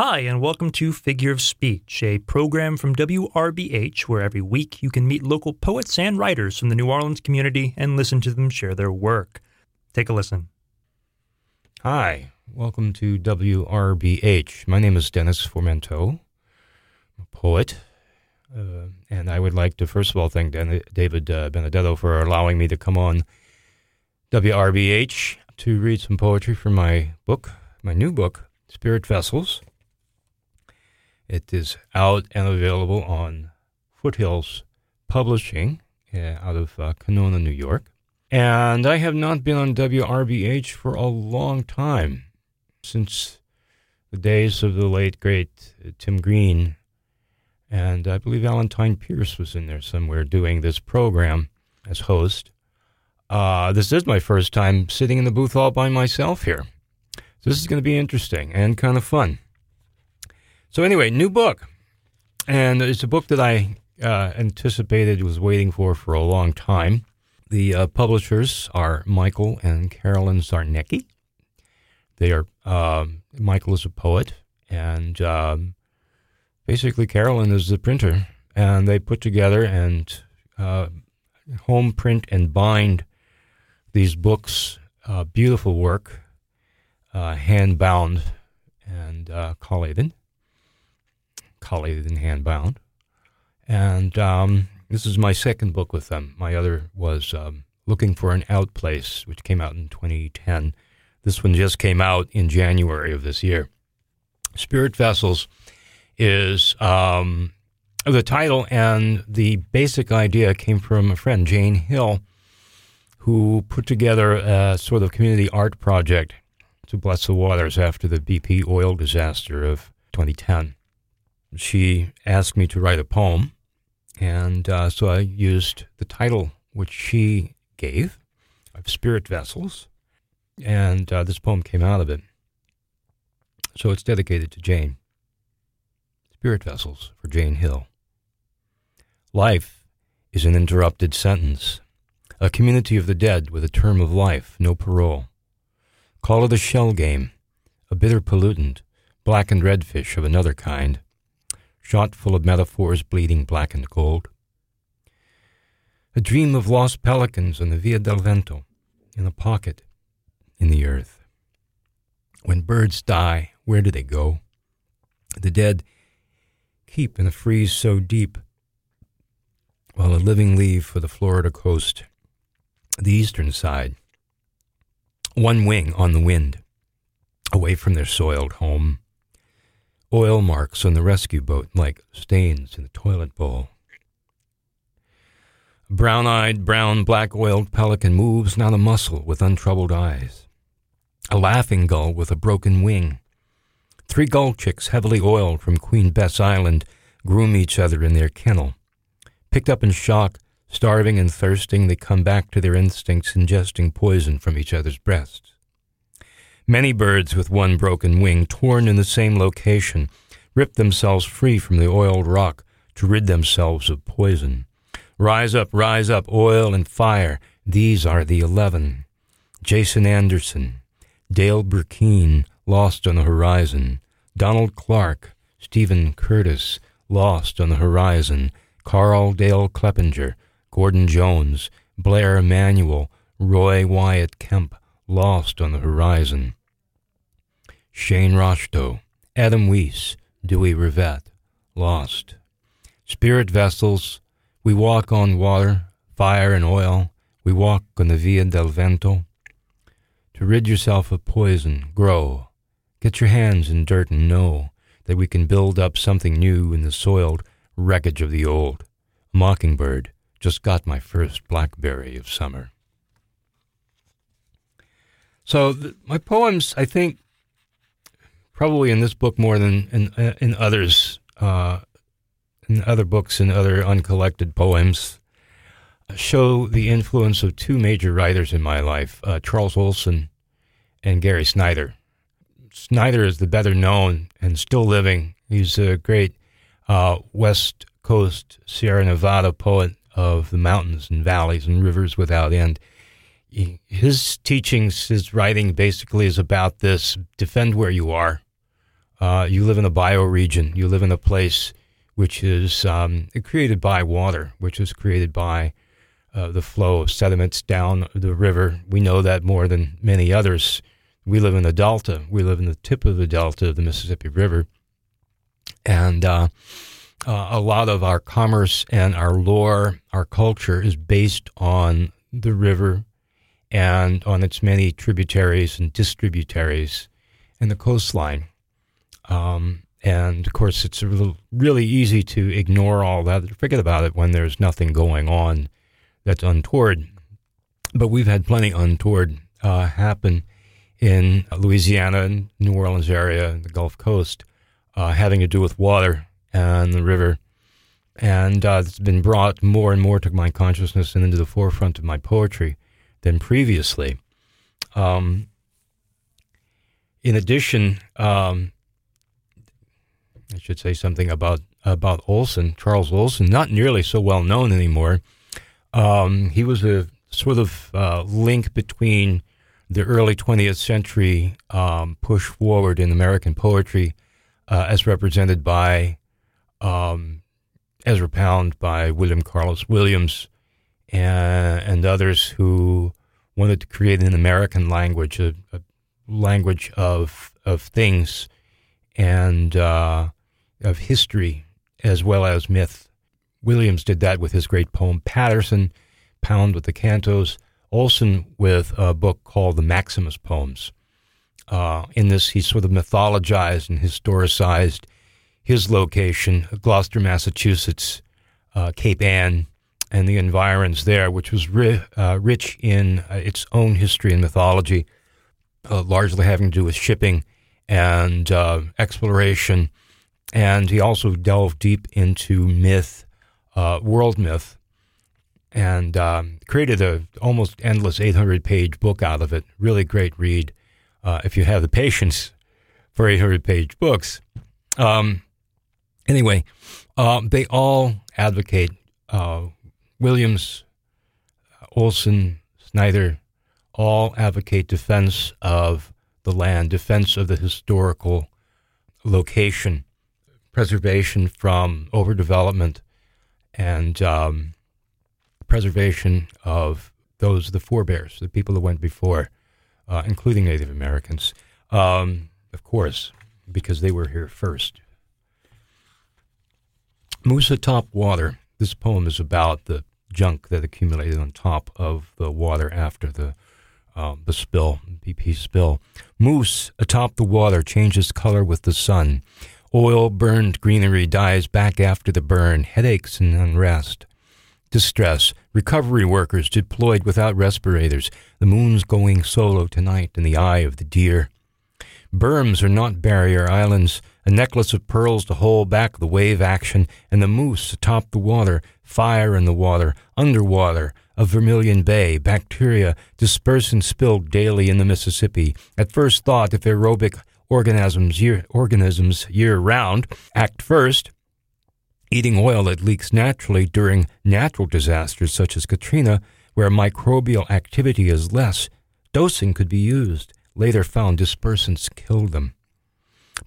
Hi, and welcome to Figure of Speech, a program from WRBH where every week you can meet local poets and writers from the New Orleans community and listen to them share their work. Take a listen. Hi, welcome to WRBH. My name is Dennis Formento, a poet, uh, and I would like to first of all thank Dan- David uh, Benedetto for allowing me to come on WRBH to read some poetry from my book, my new book, Spirit Vessels. It is out and available on Foothills Publishing uh, out of uh, New York. And I have not been on WRBH for a long time, since the days of the late, great uh, Tim Green. And I believe Valentine Pierce was in there somewhere doing this program as host. Uh, this is my first time sitting in the booth all by myself here. So this is going to be interesting and kind of fun. So anyway, new book, and it's a book that I uh, anticipated was waiting for for a long time. The uh, publishers are Michael and Carolyn Czarnecki. They are um, Michael is a poet, and um, basically Carolyn is the printer, and they put together and uh, home print and bind these books. Uh, beautiful work, uh, hand bound and uh, collated collated and hand bound. And um, this is my second book with them. My other was um, Looking for an Outplace, which came out in 2010. This one just came out in January of this year. Spirit Vessels is um, the title, and the basic idea came from a friend, Jane Hill, who put together a sort of community art project to bless the waters after the BP oil disaster of 2010 she asked me to write a poem. And uh, so I used the title which she gave of Spirit Vessels. And uh, this poem came out of it. So it's dedicated to Jane. Spirit Vessels for Jane Hill. Life is an interrupted sentence, a community of the dead with a term of life, no parole. Call it a shell game, a bitter pollutant, blackened redfish of another kind shot full of metaphors bleeding black and gold. A dream of lost pelicans on the Via del Vento, in a pocket in the earth. When birds die, where do they go? The dead keep in a freeze so deep, while the living leave for the Florida coast, the eastern side, one wing on the wind, away from their soiled home oil marks on the rescue boat like stains in the toilet bowl. A brown eyed, brown, black oiled pelican moves, not a muscle, with untroubled eyes. A laughing gull with a broken wing. Three gull chicks, heavily oiled from Queen Bess Island, groom each other in their kennel. Picked up in shock, starving and thirsting, they come back to their instincts, ingesting poison from each other's breasts. Many birds with one broken wing, torn in the same location, rip themselves free from the oiled rock to rid themselves of poison. Rise up, rise up, oil and fire. These are the eleven. Jason Anderson, Dale Burkeen, lost on the horizon. Donald Clark, Stephen Curtis, lost on the horizon. Karl Dale Kleppinger, Gordon Jones, Blair Emanuel, Roy Wyatt Kemp, lost on the horizon. Shane Roshto, Adam Weiss, Dewey Revette, Lost. Spirit vessels, we walk on water, fire, and oil. We walk on the Via del Vento. To rid yourself of poison, grow. Get your hands in dirt and know that we can build up something new in the soiled wreckage of the old. Mockingbird just got my first blackberry of summer. So, th- my poems, I think, probably in this book more than in uh, in others, uh, in other books and other uncollected poems, show the influence of two major writers in my life: uh, Charles Olson and Gary Snyder. Snyder is the better known and still living. He's a great uh, West Coast Sierra Nevada poet of the mountains and valleys and rivers without end. his teachings, his writing basically is about this defend where you are, Uh, you live in a bioregion. You live in a place which is um, created by water, which is created by uh, the flow of sediments down the river. We know that more than many others. We live in the delta. We live in the tip of the delta of the Mississippi River. And uh, uh, a lot of our commerce and our lore, our culture is based on the river and on its many tributaries and distributaries and the coastline. Um, and of course, it's really easy to ignore all that, forget about it when there's nothing going on that's untoward. But we've had plenty untoward uh, happen in Louisiana and New Orleans area, the Gulf Coast, uh, having to do with water and the river. And uh, it's been brought more and more to my consciousness and into the forefront of my poetry than previously. Um, in addition, um, I should say something about about Olson, Charles Olson, not nearly so well known anymore. Um, he was a sort of uh, link between the early 20th century um, push forward in American poetry, uh, as represented by um, Ezra Pound, by William Carlos Williams, and, and, others who wanted to create an American language, a, a language of of things and uh, of history as well as myth. Williams did that with his great poem Paterson, Pound with the Cantos, Olson with a book called The Maximus Poems. Uh, in this, he sort of mythologized and historicized his location, Gloucester, Massachusetts, uh, Cape Ann, and the environs there, which was ri- uh, rich in uh, its own history and mythology, uh, largely having to do with shipping and uh, exploration and he also delved deep into myth, uh, world myth, and um, created a almost endless 800 page book out of it. Really great read uh, if you have the patience for 800 page books. Um, anyway, uh, they all advocate uh, Williams, Olson, Snyder, all advocate defense of the land, defense of the historical location preservation from overdevelopment and um, preservation of those, the forebears, the people that went before, uh, including Native Americans, um, of course, because they were here first. Mousse atop water. This poem is about the junk that accumulated on top of the water after the uh, the spill, BP spill. Mousse atop the water changes color with the sun. Oil burned greenery dies back after the burn, headaches and unrest. Distress, recovery workers deployed without respirators, the moon's going solo tonight in the eye of the deer. Berms are not barrier islands, a necklace of pearls to hold back the wave action, and the mousse atop the water, fire in the water, underwater, a Vermilion Bay, bacteria disperse and spill daily in the Mississippi. At first thought, if aerobic organisms year, organisms year round. Act first, eating oil that leaks naturally during natural disasters such as Katrina, where microbial activity is less. Dosing could be used. Later found dispersants killed them.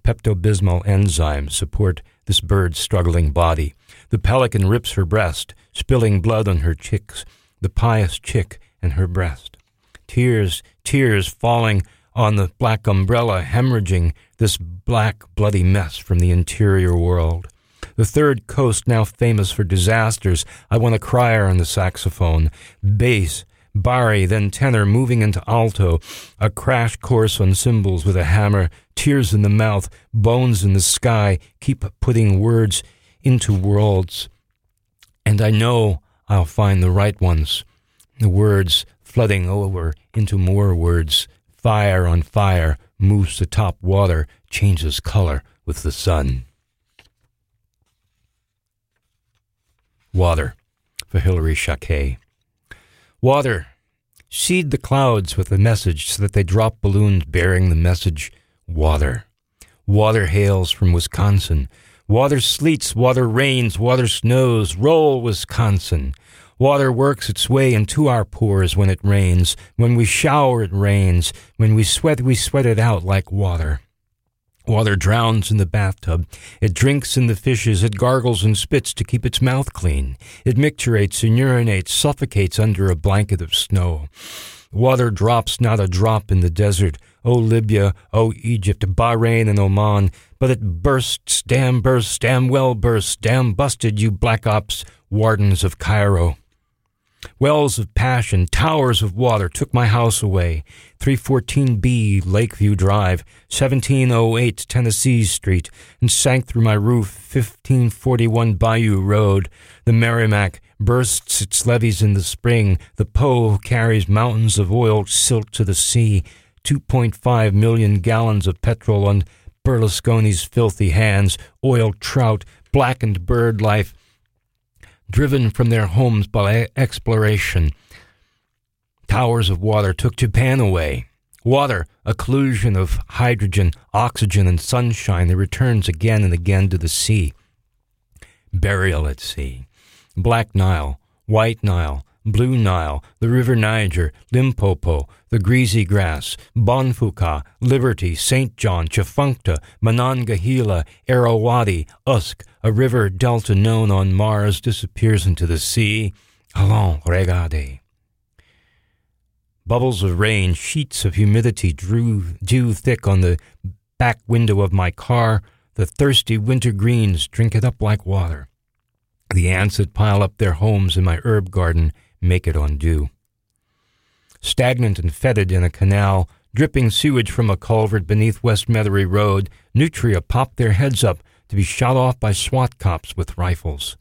Pepto Bismol enzymes support this bird's struggling body. The pelican rips her breast, spilling blood on her chicks, the pious chick and her breast. Tears, tears falling on the black umbrella, hemorrhaging this black, bloody mess from the interior world. The third coast, now famous for disasters, I want a crier on the saxophone, bass, bari, then tenor, moving into alto, a crash course on cymbals with a hammer, tears in the mouth, bones in the sky, keep putting words into worlds. And I know I'll find the right ones, the words flooding over into more words, Fire on fire moves atop water, changes color with the sun. Water for Hilary Chaquet. Water. Seed the clouds with a message so that they drop balloons bearing the message water. Water hails from Wisconsin. Water sleets, water rains, water snows. Roll, Wisconsin. Water works its way into our pores when it rains. When we shower, it rains. When we sweat, we sweat it out like water. Water drowns in the bathtub. It drinks in the fishes. It gargles and spits to keep its mouth clean. It micturates and urinates, suffocates under a blanket of snow. Water drops not a drop in the desert. O Libya, O Egypt, Bahrain, and Oman. But it bursts, damn bursts, damn well bursts, damn busted, you black ops, wardens of Cairo. Wells of passion, towers of water took my house away. 314B Lakeview Drive, 1708 Tennessee Street, and sank through my roof 1541 Bayou Road. The Merrimack bursts its levees in the spring. The Po carries mountains of oil silt to the sea. 2.5 million gallons of petrol on Berlusconi's filthy hands. Oiled trout, blackened bird life, driven from their homes by exploration. Towers of water took Japan away. Water, occlusion of hydrogen, oxygen, and sunshine that returns again and again to the sea. Burial at sea. Black Nile, White Nile, Blue Nile, the River Niger, Limpopo, the Greasy Grass, Bonfouca, Liberty, St. John, Tchefuncte, Monongahela, Irrawaddy, Usk, a river delta known on Mars disappears into the sea. Allons, regardez. Bubbles of rain, sheets of humidity drew dew thick on the back window of my car. The thirsty winter greens drink it up like water. The ants that pile up their homes in my herb garden make it on dew. Stagnant and fetid in a canal, dripping sewage from a culvert beneath West Metairie Road, nutria pop their heads up to be shot off by SWAT cops with rifles.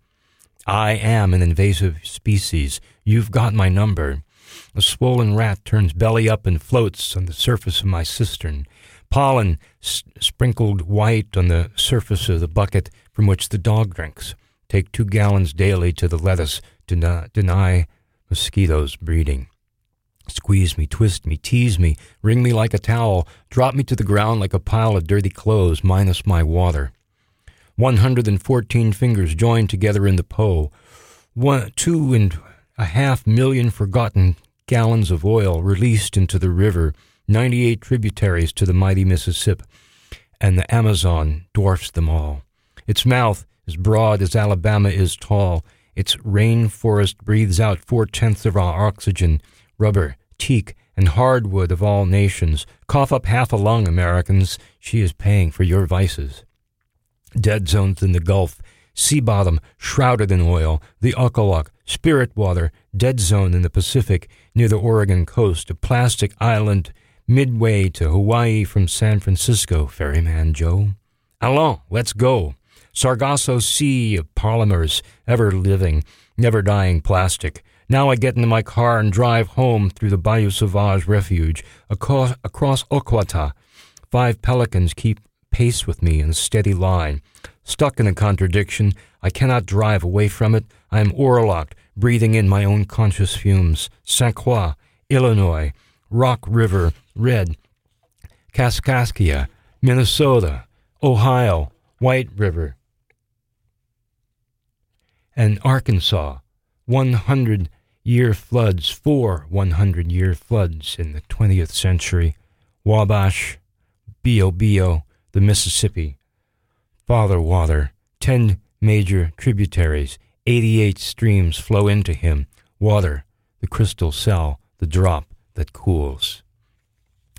I am an invasive species. You've got my number. A swollen rat turns belly up and floats on the surface of my cistern. Pollen s- sprinkled white on the surface of the bucket from which the dog drinks. Take two gallons daily to the lettuce to not deny mosquitoes breeding. Squeeze me, twist me, tease me, wring me like a towel, drop me to the ground like a pile of dirty clothes, minus my water. 114 fingers joined together in the Po. One, two and a half million forgotten gallons of oil released into the river, 98 tributaries to the mighty Mississippi, and the Amazon dwarfs them all. Its mouth, as broad as Alabama is tall, its rainforest breathes out four tenths of our oxygen, rubber, teak, and hardwood of all nations. Cough up half a lung, Americans. She is paying for your vices. Dead zones in the Gulf, sea bottom shrouded in oil, the Ockalok, spirit water, dead zone in the Pacific near the Oregon coast, a plastic island midway to Hawaii from San Francisco, Ferryman Joe. Allons, let's go. Sargasso Sea of polymers, ever living, never dying plastic. Now I get into my car and drive home through the Bayou Sauvage refuge, across, across Oquata. Five pelicans keep pace with me in steady line. Stuck in a contradiction, I cannot drive away from it. I am oarlocked, breathing in my own conscious fumes. St. Croix, Illinois, Rock River, Red, Kaskaskia, Minnesota, Ohio, White River, and Arkansas. 100 year floods, four 100 year floods in the 20th century. Wabash, Biobio, the Mississippi. Father Water, 10 major tributaries, 88 streams flow into him. Water, the crystal cell, the drop that cools.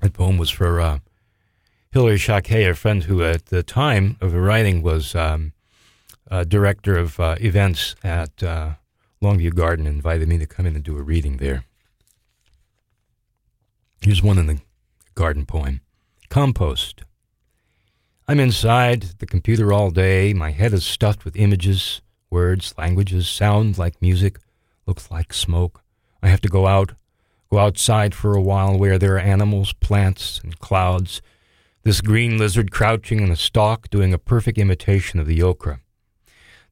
That poem was for uh, Hilary Jacquet, a friend who at the time of the writing was um, director of uh, events at uh, Longue Vue Garden, invited me to come in and do a reading there. Here's one in the garden poem Compost. I'm inside the computer all day. My head is stuffed with images, words, languages, sound like music, looks like smoke. I have to go out, go outside for a while where there are animals, plants, and clouds. This green lizard crouching in a stalk doing a perfect imitation of the okra.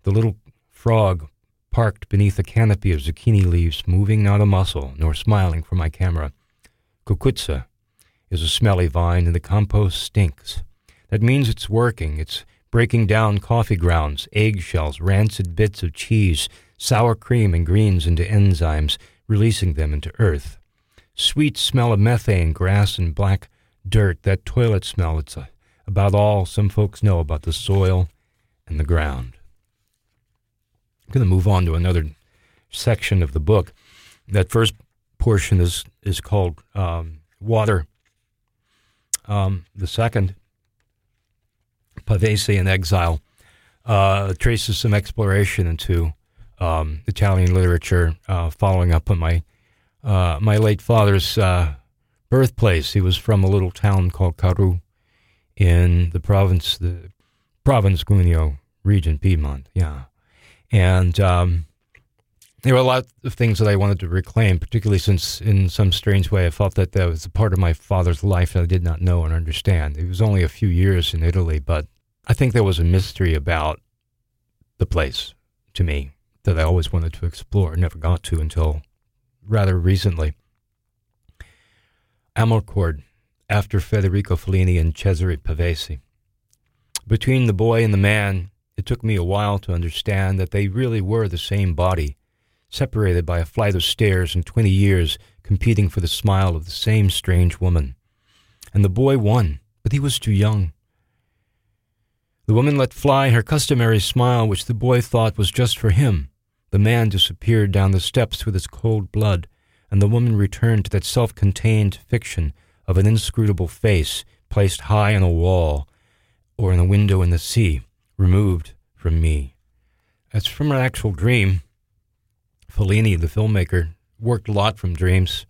The little frog parked beneath a canopy of zucchini leaves, moving not a muscle, nor smiling for my camera. Cucuzza is a smelly vine, and the compost stinks. That means it's working. It's breaking down coffee grounds, eggshells, rancid bits of cheese, sour cream, and greens into enzymes, releasing them into earth. Sweet smell of methane, grass, and black dirt, that toilet smell, it's a, about all some folks know about the soil and the ground. I'm going to move on to another section of the book. That first portion is is called um, water. Um, the second, Pavese in exile, uh, traces some exploration into um, Italian literature, uh, following up on my uh, my late father's uh, birthplace. He was from a little town called Carrù in the province, the province Cuneo region, Piedmont. Yeah, and um, there were a lot of things that I wanted to reclaim, particularly since, in some strange way, I felt that that was a part of my father's life that I did not know and understand. It was only a few years in Italy, but I think there was a mystery about the place to me that I always wanted to explore, never got to until rather recently. Amarcord, after Federico Fellini and Cesare Pavese. Between the boy and the man, it took me a while to understand that they really were the same body, separated by a flight of stairs and 20 years competing for the smile of the same strange woman. And the boy won, but he was too young. The woman let fly her customary smile, which the boy thought was just for him. The man disappeared down the steps with his cold blood, and the woman returned to that self contained fiction of an inscrutable face placed high on a wall or in a window in the sea, removed from me. As from an actual dream, Fellini, the filmmaker, worked a lot from dreams.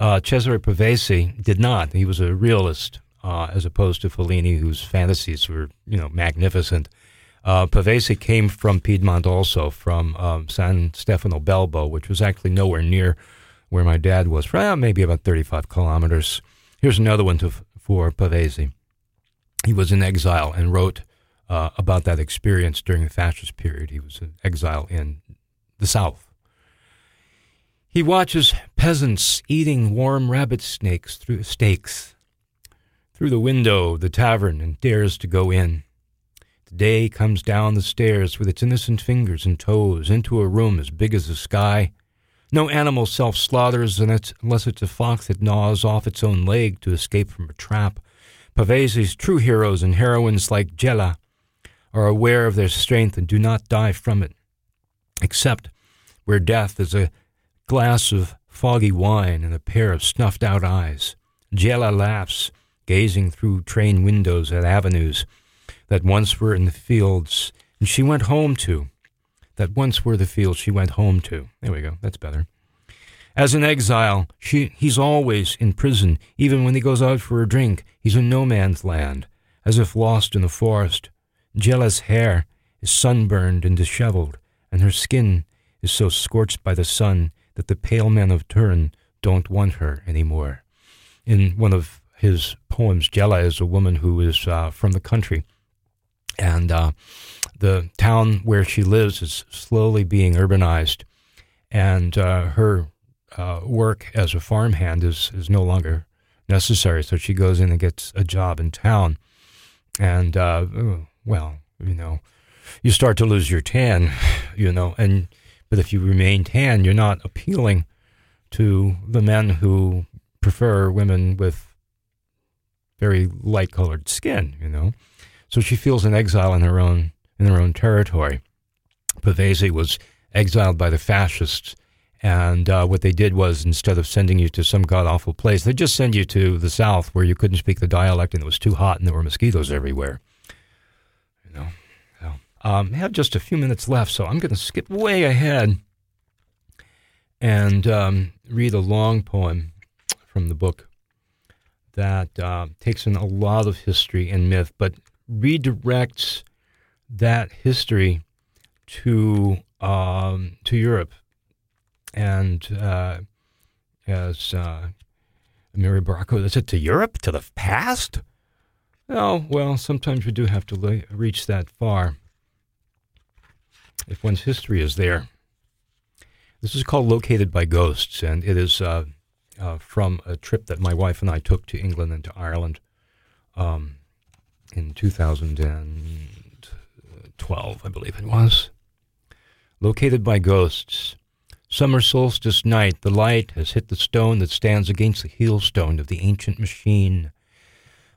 Uh, Cesare Pavese did not. He was a realist, uh, as opposed to Fellini, whose fantasies were, you know, magnificent. Uh, Pavese came from Piedmont also, from um, San Stefano Belbo, which was actually nowhere near where my dad was, well, maybe about 35 kilometers. Here's another one to, for Pavese. He was in exile and wrote uh, about that experience during the fascist period. He was in exile in the South. He watches peasants eating warm rabbit snakes through steaks through the window of the tavern and dares to go in. The day comes down the stairs with its innocent fingers and toes into a room as big as the sky. No animal self slaughters unless it's a fox that gnaws off its own leg to escape from a trap. Pavese's true heroes and heroines like Gela are aware of their strength and do not die from it, except where death is a glass of foggy wine and a pair of snuffed out eyes. Gela laughs, gazing through train windows at avenues that once were in the fields and she went home to. That once were the fields she went home to. There we go. That's better. As an exile, she, he's always in prison. Even when he goes out for a drink, he's in no man's land, as if lost in the forest. Gela's hair is sunburned and disheveled, and her skin is so scorched by the sun that the pale men of Turin don't want her anymore. In one of his poems, Gela is a woman who is uh, from the country, and uh, the town where she lives is slowly being urbanized, and uh, her uh, work as a farmhand is, is no longer necessary. So she goes in and gets a job in town. And, uh, well, you know, you start to lose your tan, you know, and, but if you remain tan, you're not appealing to the men who prefer women with very light colored skin, you know. So she feels an exile in her own, in her own territory. Pavese was exiled by the fascists and uh, what they did was instead of sending you to some god awful place, they just send you to the south where you couldn't speak the dialect and it was too hot and there were mosquitoes everywhere. You know, so, um, I have just a few minutes left, so I'm going to skip way ahead and um, read a long poem from the book that uh, takes in a lot of history and myth, but redirects that history to um, to Europe and uh, as uh, Mary Baracco said, to Europe, to the past? Oh, well, sometimes we do have to reach that far if one's history is there. This is called Located by Ghosts, and it is uh, uh, from a trip that my wife and I took to England and to Ireland um, in 2012, I believe it was. Located by Ghosts. Summer solstice night, the light has hit the stone that stands against the heel stone of the ancient machine.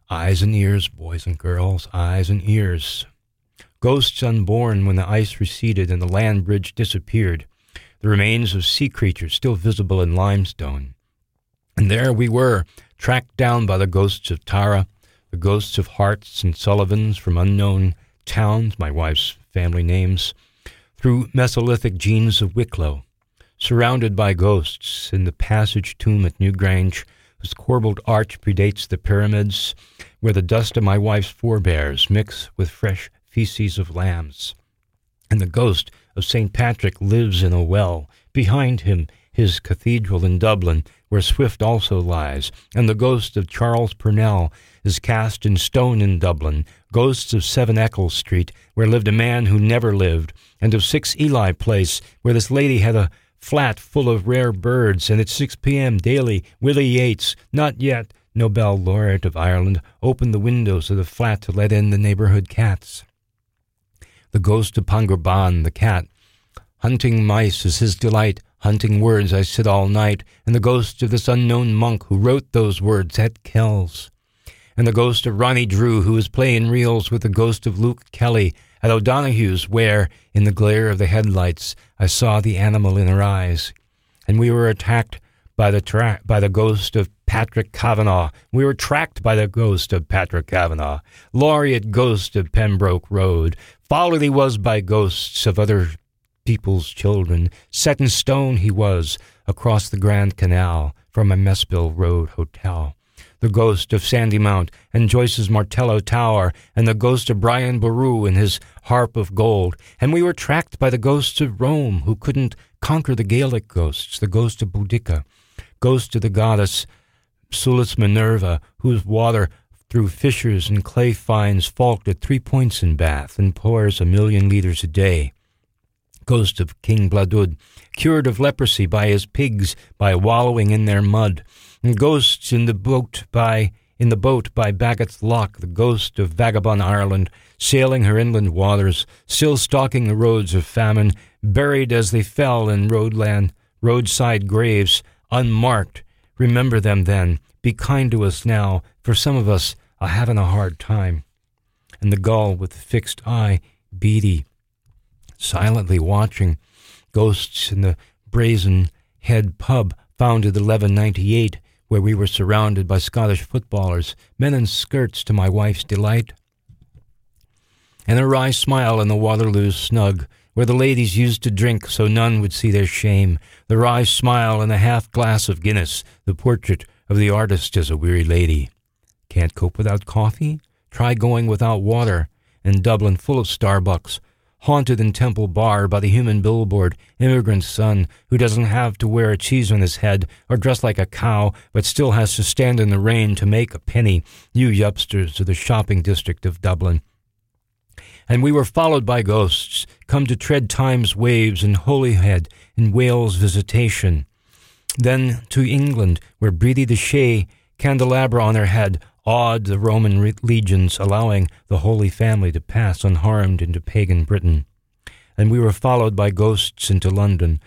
Eyes and ears, boys and girls, eyes and ears. Ghosts unborn when the ice receded and the land bridge disappeared. The remains of sea creatures still visible in limestone. And there we were, tracked down by the ghosts of Tara, the ghosts of Harts and Sullivans from unknown towns, my wife's family names, through Mesolithic genes of Wicklow, surrounded by ghosts in the passage tomb at Newgrange, whose corbelled arch predates the pyramids, where the dust of my wife's forebears mix with fresh feces of lambs. And the ghost of St. Patrick lives in a well. Behind him, his cathedral in Dublin, where Swift also lies, and the ghost of Charles Parnell is cast in stone in Dublin, ghosts of Seven Eccles Street, where lived a man who never lived, and of Six Ely Place, where this lady had a flat full of rare birds, and at 6 p.m. daily, Willie Yeats, not yet Nobel laureate of Ireland, opened the windows of the flat to let in the neighborhood cats. The ghost of Pangur Bán, the cat, hunting mice is his delight, hunting words I sit all night, and the ghost of this unknown monk who wrote those words at Kells. And the ghost of Ronnie Drew, who was playing reels with the ghost of Luke Kelly, at O'Donoghue's, where, in the glare of the headlights, I saw the animal in her eyes. And we were attacked by the tra- by the ghost of Patrick Kavanagh. We were tracked by the ghost of Patrick Kavanagh, laureate ghost of Pembroke Road. Followed he was by ghosts of other people's children. Set in stone he was across the Grand Canal from a Mespil Road hotel the ghost of Sandymount and Joyce's Martello Tower, and the ghost of Brian Boru and his harp of gold. And we were tracked by the ghosts of Rome, who couldn't conquer the Gaelic ghosts, the ghost of Boudica, ghost of the goddess Sulis Minerva, whose water through fissures and clay finds fault at three points in Bath and pours a million litres a day. Ghost of King Bladud, cured of leprosy by his pigs by wallowing in their mud, and ghosts in the boat by in the boat by Bagot's Loch, the ghost of vagabond Ireland, sailing her inland waters, still stalking the roads of famine, buried as they fell in roadland, roadside graves, unmarked. Remember them then. Be kind to us now, for some of us are having a hard time. And the gull with the fixed eye, beady, silently watching, ghosts in the brazen head pub founded 1198 where we were surrounded by Scottish footballers, men in skirts to my wife's delight. And a wry smile in the Waterloo's snug, where the ladies used to drink so none would see their shame, the wry smile in a half glass of Guinness, the portrait of the artist as a weary lady. Can't cope without coffee? Try going without water. In Dublin, full of Starbucks, haunted in Temple Bar by the human billboard, immigrant son who doesn't have to wear a cheese on his head or dress like a cow, but still has to stand in the rain to make a penny, you yupsters of the shopping district of Dublin. And we were followed by ghosts, come to tread time's waves in Holyhead in Wales visitation. Then to England, where Bredy the Shea, candelabra on her head, awed the Roman legions, allowing the Holy Family to pass unharmed into pagan Britain. And we were followed by ghosts into London,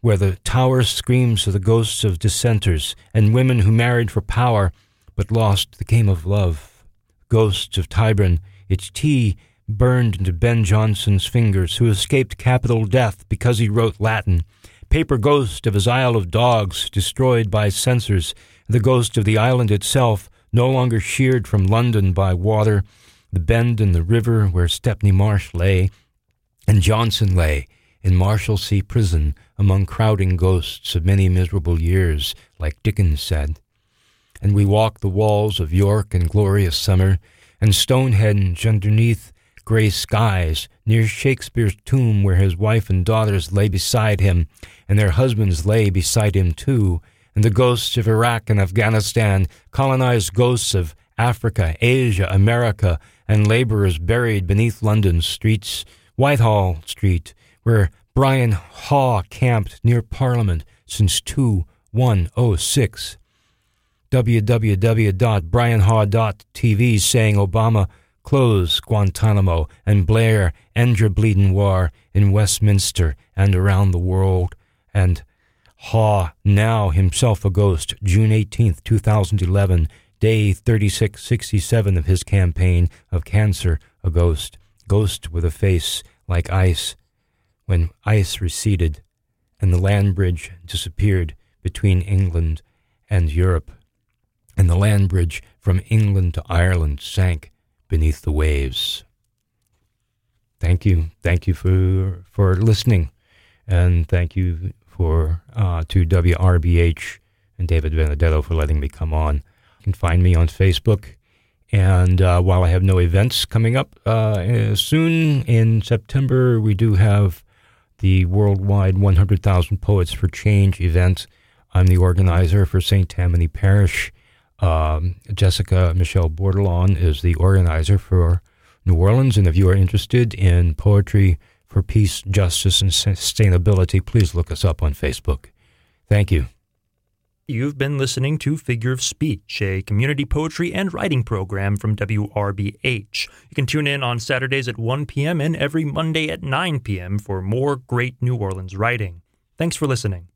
where the tower screams of the ghosts of dissenters and women who married for power but lost the game of love. Ghosts of Tyburn, its tea burned into Ben Jonson's fingers, who escaped capital death because he wrote Latin. Paper ghost of his Isle of Dogs, destroyed by censors. The ghost of the island itself, no longer sheared from London by water, the bend in the river where Stepney Marsh lay, and Jonson lay in Marshalsea prison among crowding ghosts of many miserable years, like Dickens said. And we walked the walls of York in glorious summer, and Stonehenge underneath grey skies, near Shakespeare's tomb where his wife and daughters lay beside him, and their husbands lay beside him too, and the ghosts of Iraq and Afghanistan, colonized ghosts of Africa, Asia, America, and laborers buried beneath London's streets, Whitehall Street, where Brian Haw camped near Parliament since 2106. www.brianhaw.tv saying Obama close Guantanamo and Blair end your bleeding war in Westminster and around the world, and Haw, now himself a ghost, June 18, 2011, day 3667 of his campaign of cancer, a ghost, ghost with a face like ice. When ice receded and the land bridge disappeared between England and Europe, and the land bridge from England to Ireland sank beneath the waves. Thank you, thank you for for listening, and thank you for uh, to WRBH and David Benedetto for letting me come on. You can find me on Facebook. And uh, while I have no events coming up uh, soon in September, we do have the worldwide 100,000 Poets for Change event. I'm the organizer for St. Tammany Parish. Um, Jessica Michelle Bordelon is the organizer for New Orleans. And if you are interested in poetry for peace, justice, and sustainability, please look us up on Facebook. Thank you. You've been listening to Figure of Speech, a community poetry and writing program from WRBH. You can tune in on Saturdays at 1 p.m. and every Monday at 9 p.m. for more great New Orleans writing. Thanks for listening.